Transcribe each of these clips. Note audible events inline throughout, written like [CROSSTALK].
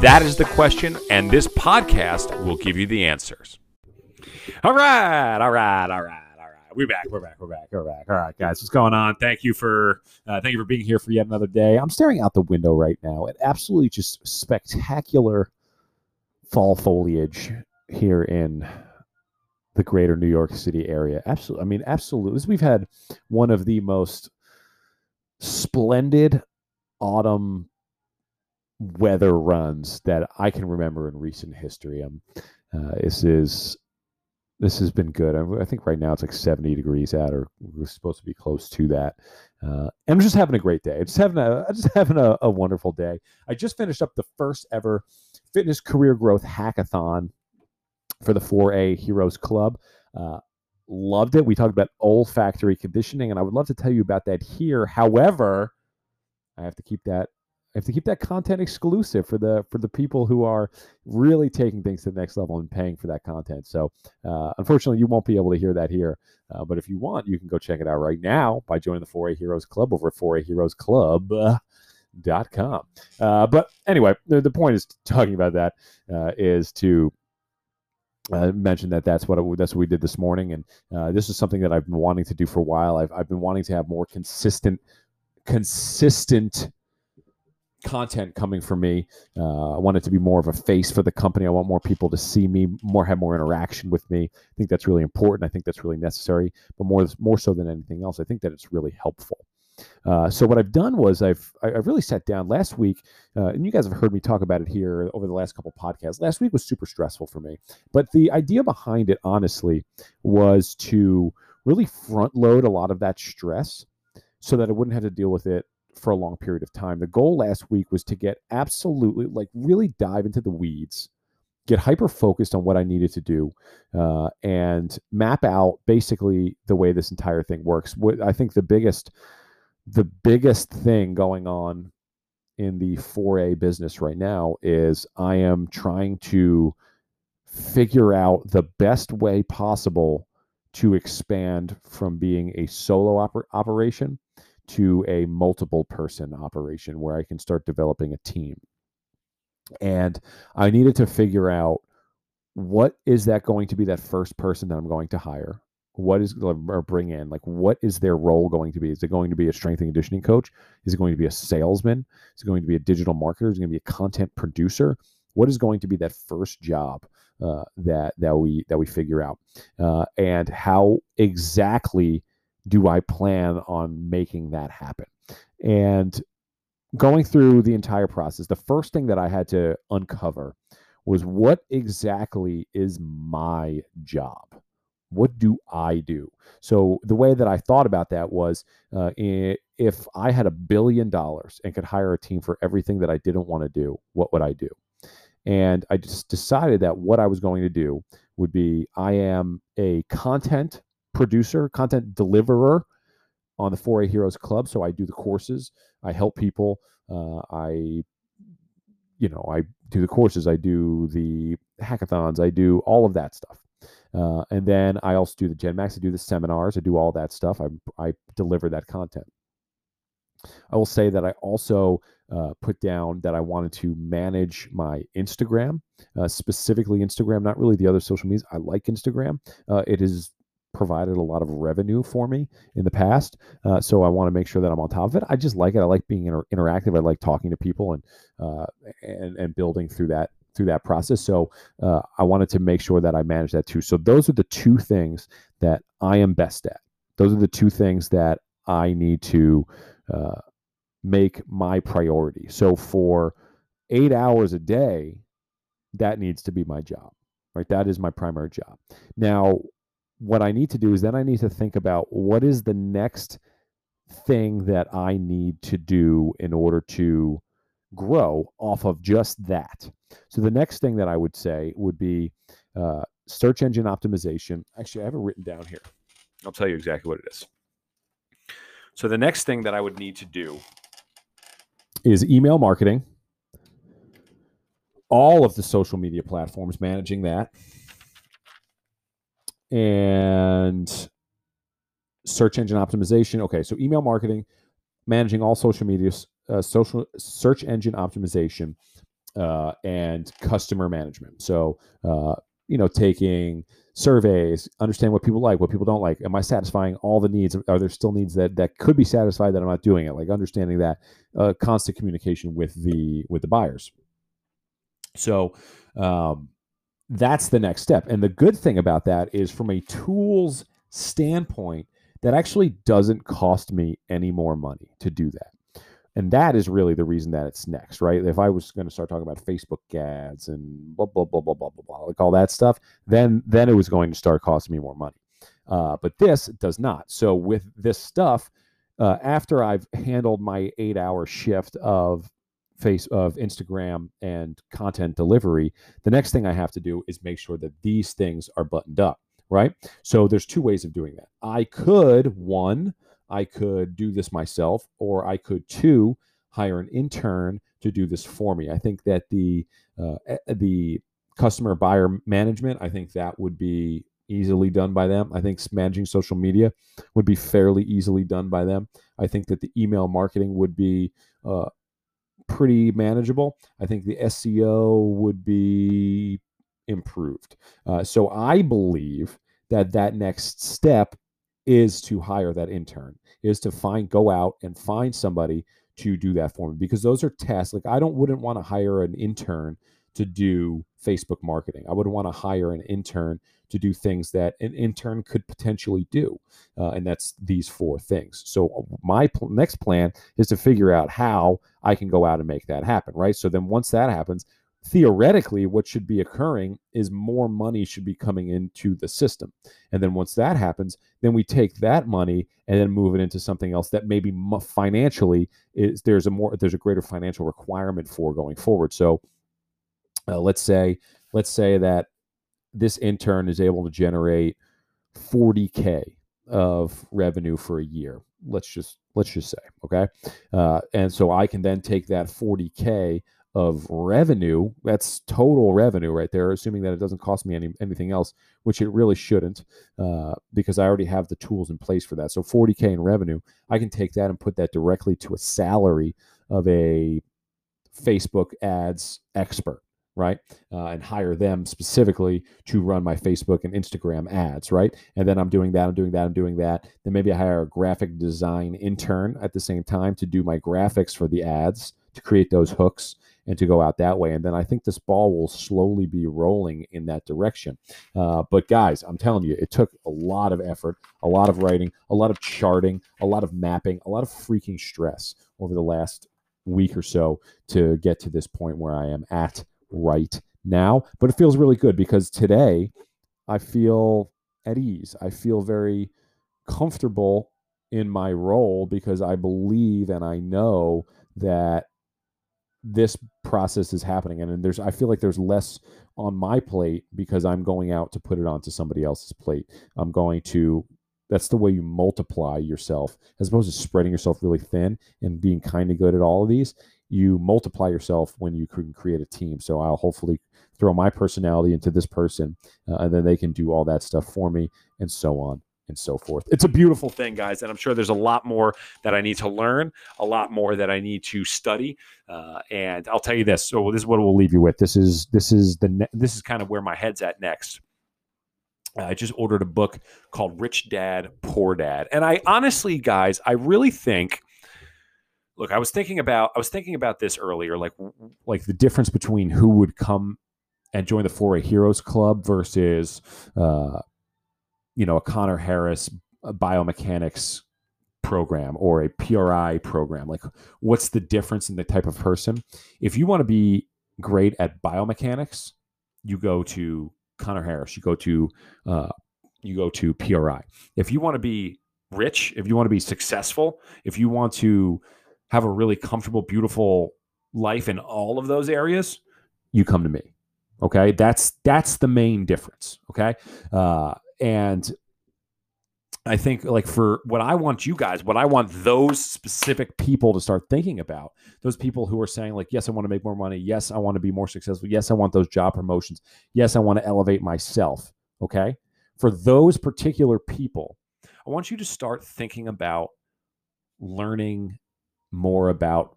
That is the question, and this podcast will give you the answers. All right, all right, all right. all right. We're back. We're back. We're back. We're back. All right, guys, what's going on? Thank you for uh, thank you for being here for yet another day. I'm staring out the window right now at absolutely just spectacular fall foliage here in the greater New York City area. Absolutely, I mean, absolutely. We've had one of the most splendid autumn weather runs that I can remember in recent history. Um, uh, this is this has been good. I, I, think right now it's like 70 degrees out, or we're supposed to be close to that. Uh, and I'm just having a great day. I'm Just having a just [LAUGHS] having a, a wonderful day. I just finished up the first ever fitness career growth hackathon for the 4A Heroes Club. Uh, loved it. We talked about olfactory conditioning, and I would love to tell you about that here. However, I have to keep that have to keep that content exclusive for the for the people who are really taking things to the next level and paying for that content. So, uh, unfortunately, you won't be able to hear that here. Uh, but if you want, you can go check it out right now by joining the 4A Heroes Club over at 4A Heroes Club. Dot com. Uh, but anyway, the, the point is talking about that uh, is to uh, mention that that's what it, that's what we did this morning, and uh, this is something that I've been wanting to do for a while. I've I've been wanting to have more consistent consistent content coming from me. Uh, I want it to be more of a face for the company. I want more people to see me, more have more interaction with me. I think that's really important. I think that's really necessary. But more more so than anything else, I think that it's really helpful. Uh, so what I've done was I've I've really sat down last week, uh, and you guys have heard me talk about it here over the last couple podcasts. Last week was super stressful for me, but the idea behind it, honestly, was to really front load a lot of that stress so that I wouldn't have to deal with it for a long period of time. The goal last week was to get absolutely, like, really dive into the weeds, get hyper focused on what I needed to do, uh, and map out basically the way this entire thing works. What I think the biggest, the biggest thing going on in the 4A business right now is I am trying to figure out the best way possible to expand from being a solo oper- operation to a multiple person operation where I can start developing a team. And I needed to figure out what is that going to be that first person that I'm going to hire? What is or bring in? Like, what is their role going to be? Is it going to be a strength and conditioning coach? Is it going to be a salesman? Is it going to be a digital marketer? Is it going to be a content producer? What is going to be that first job uh, that that we that we figure out, uh, and how exactly do I plan on making that happen? And going through the entire process, the first thing that I had to uncover was what exactly is my job? What do I do? So, the way that I thought about that was uh, if I had a billion dollars and could hire a team for everything that I didn't want to do, what would I do? And I just decided that what I was going to do would be I am a content producer, content deliverer on the 4A Heroes Club. So I do the courses, I help people, uh, I, you know, I do the courses, I do the hackathons, I do all of that stuff. Uh, and then I also do the Gen Max, I do the seminars, I do all that stuff. I, I deliver that content. I will say that I also uh, put down that I wanted to manage my Instagram, uh, specifically Instagram, not really the other social medias. I like Instagram. Uh, it is provided a lot of revenue for me in the past. Uh, so I want to make sure that I'm on top of it. I just like it. I like being inter- interactive. I like talking to people and uh, and and building through that through that process. So uh, I wanted to make sure that I manage that too. So those are the two things that I am best at. Those are the two things that I need to uh, make my priority. So for eight hours a day, that needs to be my job right that is my primary job now what I need to do is then I need to think about what is the next thing that I need to do in order to grow off of just that. So the next thing that I would say would be uh, search engine optimization. Actually, I have it written down here. I'll tell you exactly what it is. So the next thing that I would need to do is email marketing, all of the social media platforms, managing that, and search engine optimization. Okay, so email marketing, managing all social media, uh, social search engine optimization, uh, and customer management. So, uh, you know, taking surveys, understand what people like, what people don't like. Am I satisfying all the needs? Are there still needs that that could be satisfied that I'm not doing it? Like understanding that uh, constant communication with the with the buyers. So um, that's the next step. And the good thing about that is, from a tools standpoint, that actually doesn't cost me any more money to do that and that is really the reason that it's next, right? If I was going to start talking about Facebook ads and blah blah blah blah blah blah blah, like all that stuff, then then it was going to start costing me more money. Uh, but this does not. So with this stuff, uh, after I've handled my eight-hour shift of face of Instagram and content delivery, the next thing I have to do is make sure that these things are buttoned up, right? So there's two ways of doing that. I could one I could do this myself, or I could two hire an intern to do this for me. I think that the uh, the customer buyer management, I think that would be easily done by them. I think managing social media would be fairly easily done by them. I think that the email marketing would be uh, pretty manageable. I think the SEO would be improved. Uh, so I believe that that next step is to hire that intern, is to find, go out and find somebody to do that for me because those are tasks. Like I don't wouldn't want to hire an intern to do Facebook marketing. I would want to hire an intern to do things that an intern could potentially do, uh, and that's these four things. So uh, my pl- next plan is to figure out how I can go out and make that happen. Right. So then once that happens, theoretically what should be occurring is more money should be coming into the system and then once that happens then we take that money and then move it into something else that maybe financially is there's a more there's a greater financial requirement for going forward so uh, let's say let's say that this intern is able to generate 40k of revenue for a year let's just let's just say okay uh, and so i can then take that 40k of revenue. That's total revenue right there, assuming that it doesn't cost me any anything else, which it really shouldn't, uh, because I already have the tools in place for that. So 40k in revenue, I can take that and put that directly to a salary of a Facebook ads expert right? Uh, and hire them specifically to run my Facebook and Instagram ads, right? And then I'm doing that, I'm doing that, I'm doing that. Then maybe I hire a graphic design intern at the same time to do my graphics for the ads to create those hooks and to go out that way. And then I think this ball will slowly be rolling in that direction. Uh, but guys, I'm telling you, it took a lot of effort, a lot of writing, a lot of charting, a lot of mapping, a lot of freaking stress over the last week or so to get to this point where I am at right now. But it feels really good because today I feel at ease. I feel very comfortable in my role because I believe and I know that this process is happening and, there's i feel like there's less on my plate because i'm going out to put it onto somebody else's plate i'm going to that's the way you multiply yourself as opposed to spreading yourself really thin and being kind of good at all of these you multiply yourself when you can create a team so i'll hopefully throw my personality into this person uh, and then they can do all that stuff for me and so on and so forth. It's a beautiful thing, guys, and I'm sure there's a lot more that I need to learn, a lot more that I need to study. Uh, and I'll tell you this. So this is what we'll leave you with. This is this is the ne- this is kind of where my head's at next. I just ordered a book called Rich Dad Poor Dad, and I honestly, guys, I really think. Look, I was thinking about I was thinking about this earlier, like like the difference between who would come and join the 4A Heroes Club versus uh, you know a Conor Harris biomechanics program or a PRI program? Like, what's the difference in the type of person? If you want to be great at biomechanics, you go to Conor Harris. You go to uh, you go to PRI. If you want to be rich, if you want to be successful, if you want to have a really comfortable, beautiful life in all of those areas, you come to me Okay, that's that's the main difference. Okay, uh, and I think like for what I want you guys, what I want those specific people to start thinking about, those people who are saying like, yes, I want to make more money. Yes, I want to be more successful. Yes, I want those job promotions. Yes, I want to elevate myself. Okay. For those particular people, I want you to start thinking about learning more about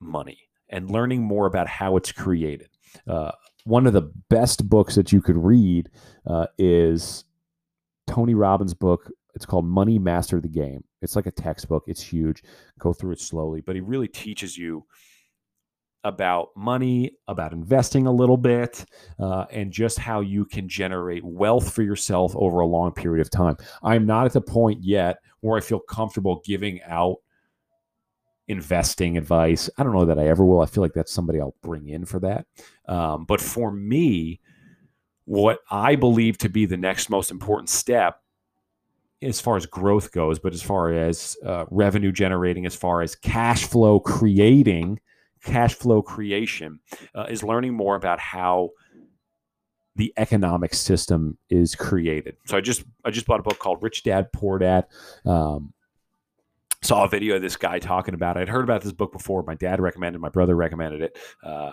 money and learning more about how it's created. Uh, one of the best books that you could read uh, is Tony Robbins' book. It's called Money Master the Game. It's like a textbook. It's huge. Go through it slowly, but he really teaches you about money, about investing a little bit, uh, and just how you can generate wealth for yourself over a long period of time. I'm not at the point yet where I feel comfortable giving out investing advice. I don't know that I ever will. I feel like that's somebody I'll bring in for that. Um, but for me, what I believe to be the next most important step as far as growth goes, but as far as uh, revenue generating, as far as cash flow creating, cash flow creation, uh, is learning more about how the economic system is created. So I just I just bought a book called Rich Dad Poor Dad. Um, saw a video of this guy talking about it. I'd heard about this book before. My dad recommended, my brother recommended it. Uh,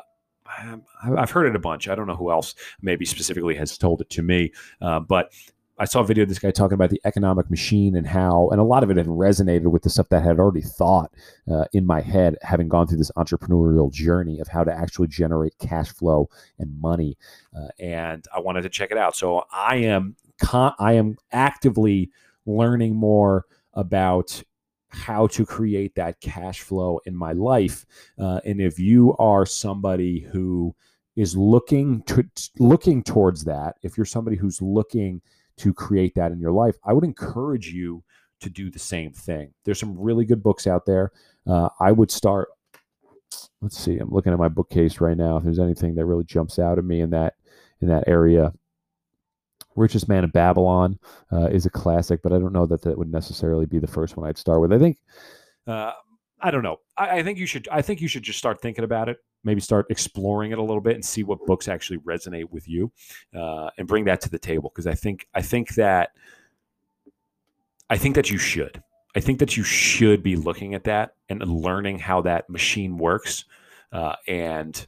I've heard it a bunch. I don't know who else maybe specifically has told it to me, uh, but I saw a video of this guy talking about the economic machine and how, and a lot of it had resonated with the stuff that I had already thought uh, in my head, having gone through this entrepreneurial journey of how to actually generate cash flow and money. Uh, and I wanted to check it out. So I am, con- I am actively learning more about how to create that cash flow in my life. Uh, and if you are somebody who is looking to looking towards that, if you're somebody who's looking to create that in your life, I would encourage you to do the same thing. There's some really good books out there. Uh, I would start. Let's see. I'm looking at my bookcase right now. If there's anything that really jumps out at me in that in that area, Richest Man in Babylon uh, is a classic, but I don't know that that would necessarily be the first one I'd start with. I think, uh, I don't know. I, I, think you should. I think you should just start thinking about it. Maybe start exploring it a little bit and see what books actually resonate with you, uh, and bring that to the table. Because I think I think that I think that you should. I think that you should be looking at that and learning how that machine works, uh, and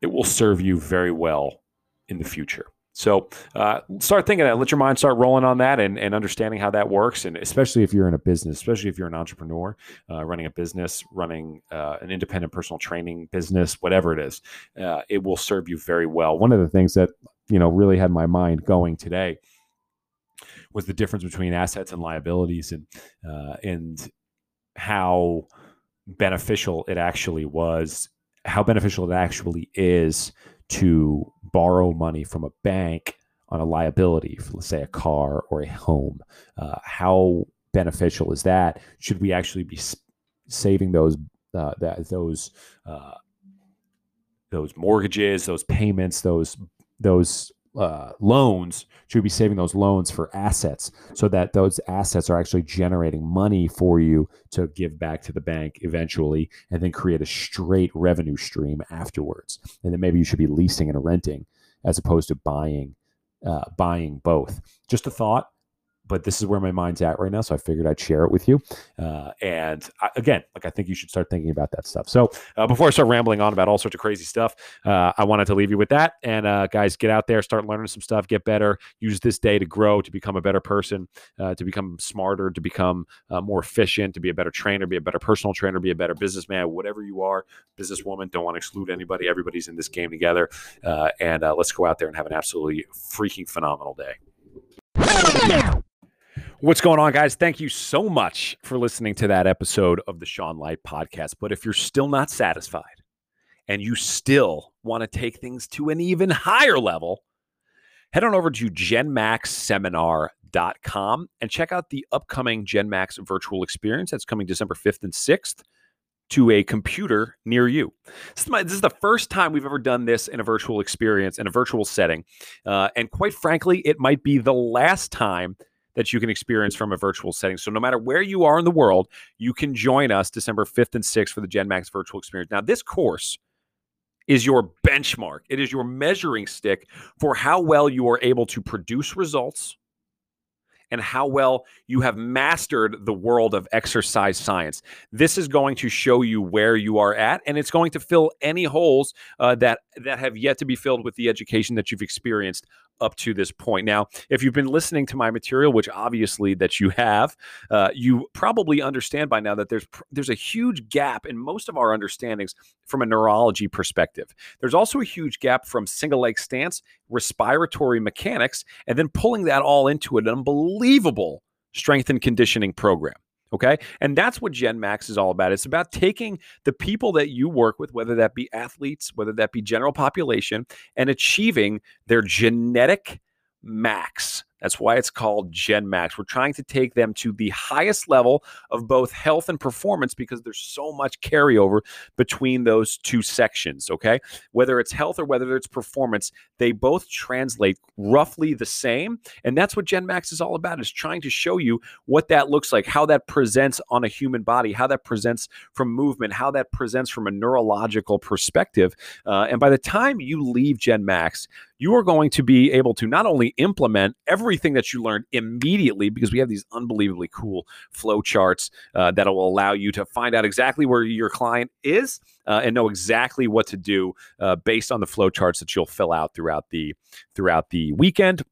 it will serve you very well in the future. So uh, start thinking that. Let your mind start rolling on that and, and understanding how that works. And especially if you're in a business, especially if you're an entrepreneur, uh, running a business, running uh, an independent personal training business, whatever it is, uh, it will serve you very well. One of the things that you know really had my mind going today was the difference between assets and liabilities, and uh, and how beneficial it actually was, how beneficial it actually is to borrow money from a bank on a liability, for, let's say a car or a home. Uh, how beneficial is that? Should we actually be saving those uh, that those uh, those mortgages, those payments, those those uh, loans should be saving those loans for assets so that those assets are actually generating money for you to give back to the bank eventually and then create a straight revenue stream afterwards. And then maybe you should be leasing and renting as opposed to buying uh, buying both. Just a thought but this is where my mind's at right now. So I figured I'd share it with you. Uh, and I, again, like I think you should start thinking about that stuff. So uh, before I start rambling on about all sorts of crazy stuff, uh, I wanted to leave you with that. And uh, guys, get out there, start learning some stuff, get better. Use this day to grow, to become a better person, uh, to become smarter, to become uh, more efficient, to be a better trainer, be a better personal trainer, be a better businessman, whatever you are, businesswoman. Don't want to exclude anybody. Everybody's in this game together. and let's go out there and have an absolutely freaking phenomenal day. What's going on, guys? Thank you so much for listening to that episode of the Sean Light podcast. But if you're still not satisfied and you still want to take things to an even higher level, head on over to genmaxseminar.com and check out the upcoming GenMax virtual experience that's coming December 5th and 6th to a computer near you. This is, my, this is, the first time we've ever done this in a virtual experience, in a virtual setting. Uh, and quite frankly, it might be the last time that you can experience from a virtual setting. So no matter where you are in the world, you can join us December 5th and 6th for the GenMax virtual experience. Now, this course is your benchmark. It is your measuring stick for how well you are able to produce results and how well you have mastered the world of exercise science. This is going to show you where you are at, and it's going to fill any holes uh, that that have yet to be filled with the education that you've experienced up to this point. Now, if you've been listening to my material, which obviously that you have, uh, you probably understand by now that there's there's a huge gap in most of our understandings from a neurology perspective. There's also a huge gap from single leg stance, respiratory mechanics, and then pulling that all into an unbelievable strength and conditioning program. Okay. And that's what Gen Max is all about. It's about taking the people that you work with, whether that be athletes, whether that be general population, and achieving their genetic max. That's why it's called Gen Max. We're trying to take them to the highest level of both health and performance because there's so much carryover between those two sections. Okay. Whether it's health or whether it's performance, they both translate roughly the same. And that's what Gen Max is all about is trying to show you what that looks like, how that presents on a human body, how that presents from movement, how that presents from a neurological perspective. Uh, and by the time you leave Gen Max, you are going to be able to not only implement everything that you learned immediately because we have these unbelievably cool flow charts uh, that will allow you to find out exactly where your client is uh, and know exactly what to do uh, based on the flow charts that you'll fill out throughout the throughout the weekend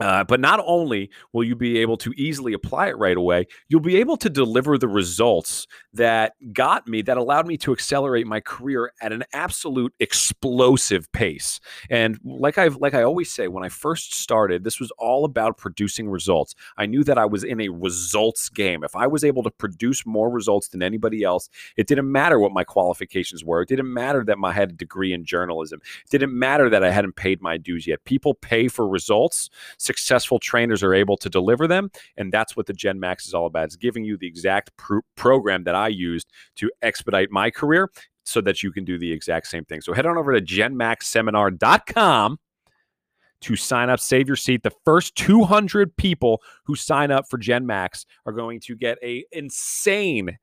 uh, but not only will you be able to easily apply it right away, you'll be able to deliver the results that got me, that allowed me to accelerate my career at an absolute explosive pace. And like I've like I always say, when I first started, this was all about producing results. I knew that I was in a results game. If I was able to produce more results than anybody else, it didn't matter what my qualifications were. It didn't matter that I had a degree in journalism. It didn't matter that I hadn't paid my dues yet. People pay for results successful trainers are able to deliver them. And that's what the Gen Max is all about. It's giving you the exact pr- program that I used to expedite my career so that you can do the exact same thing. So head on over to genmaxseminar.com to sign up, save your seat. The first 200 people who sign up for Gen Max are going to get a insane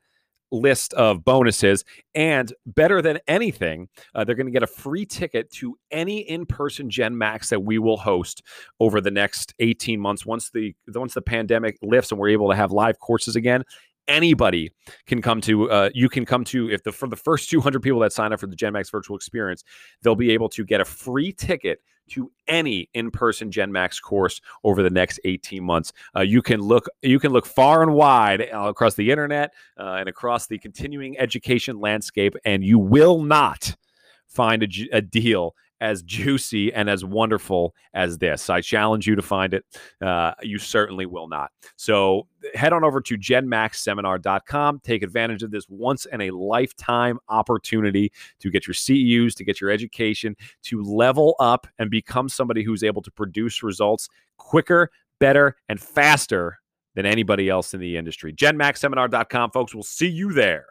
list of bonuses. And better than anything, uh, they're going to get a free ticket to any in-person Gen Max that we will host over the next 18 months. Once the once the pandemic lifts and we're able to have live courses again, anybody can come to uh, you can come to if the for the first 200 people that sign up for the gen max virtual experience they'll be able to get a free ticket to any in-person gen max course over the next 18 months. Uh, you can look you can look far and wide uh, across the internet uh, and across the continuing education landscape and you will not find a, a deal as juicy and as wonderful as this. I challenge you to find it. Uh, you certainly will not. So head on over to genmaxseminar.com. Take advantage of this once in a lifetime opportunity to get your CEUs, to get your education, to level up and become somebody who's able to produce results quicker, better, and faster than anybody else in the industry. GenMaxSeminar.com, folks. We'll see you there.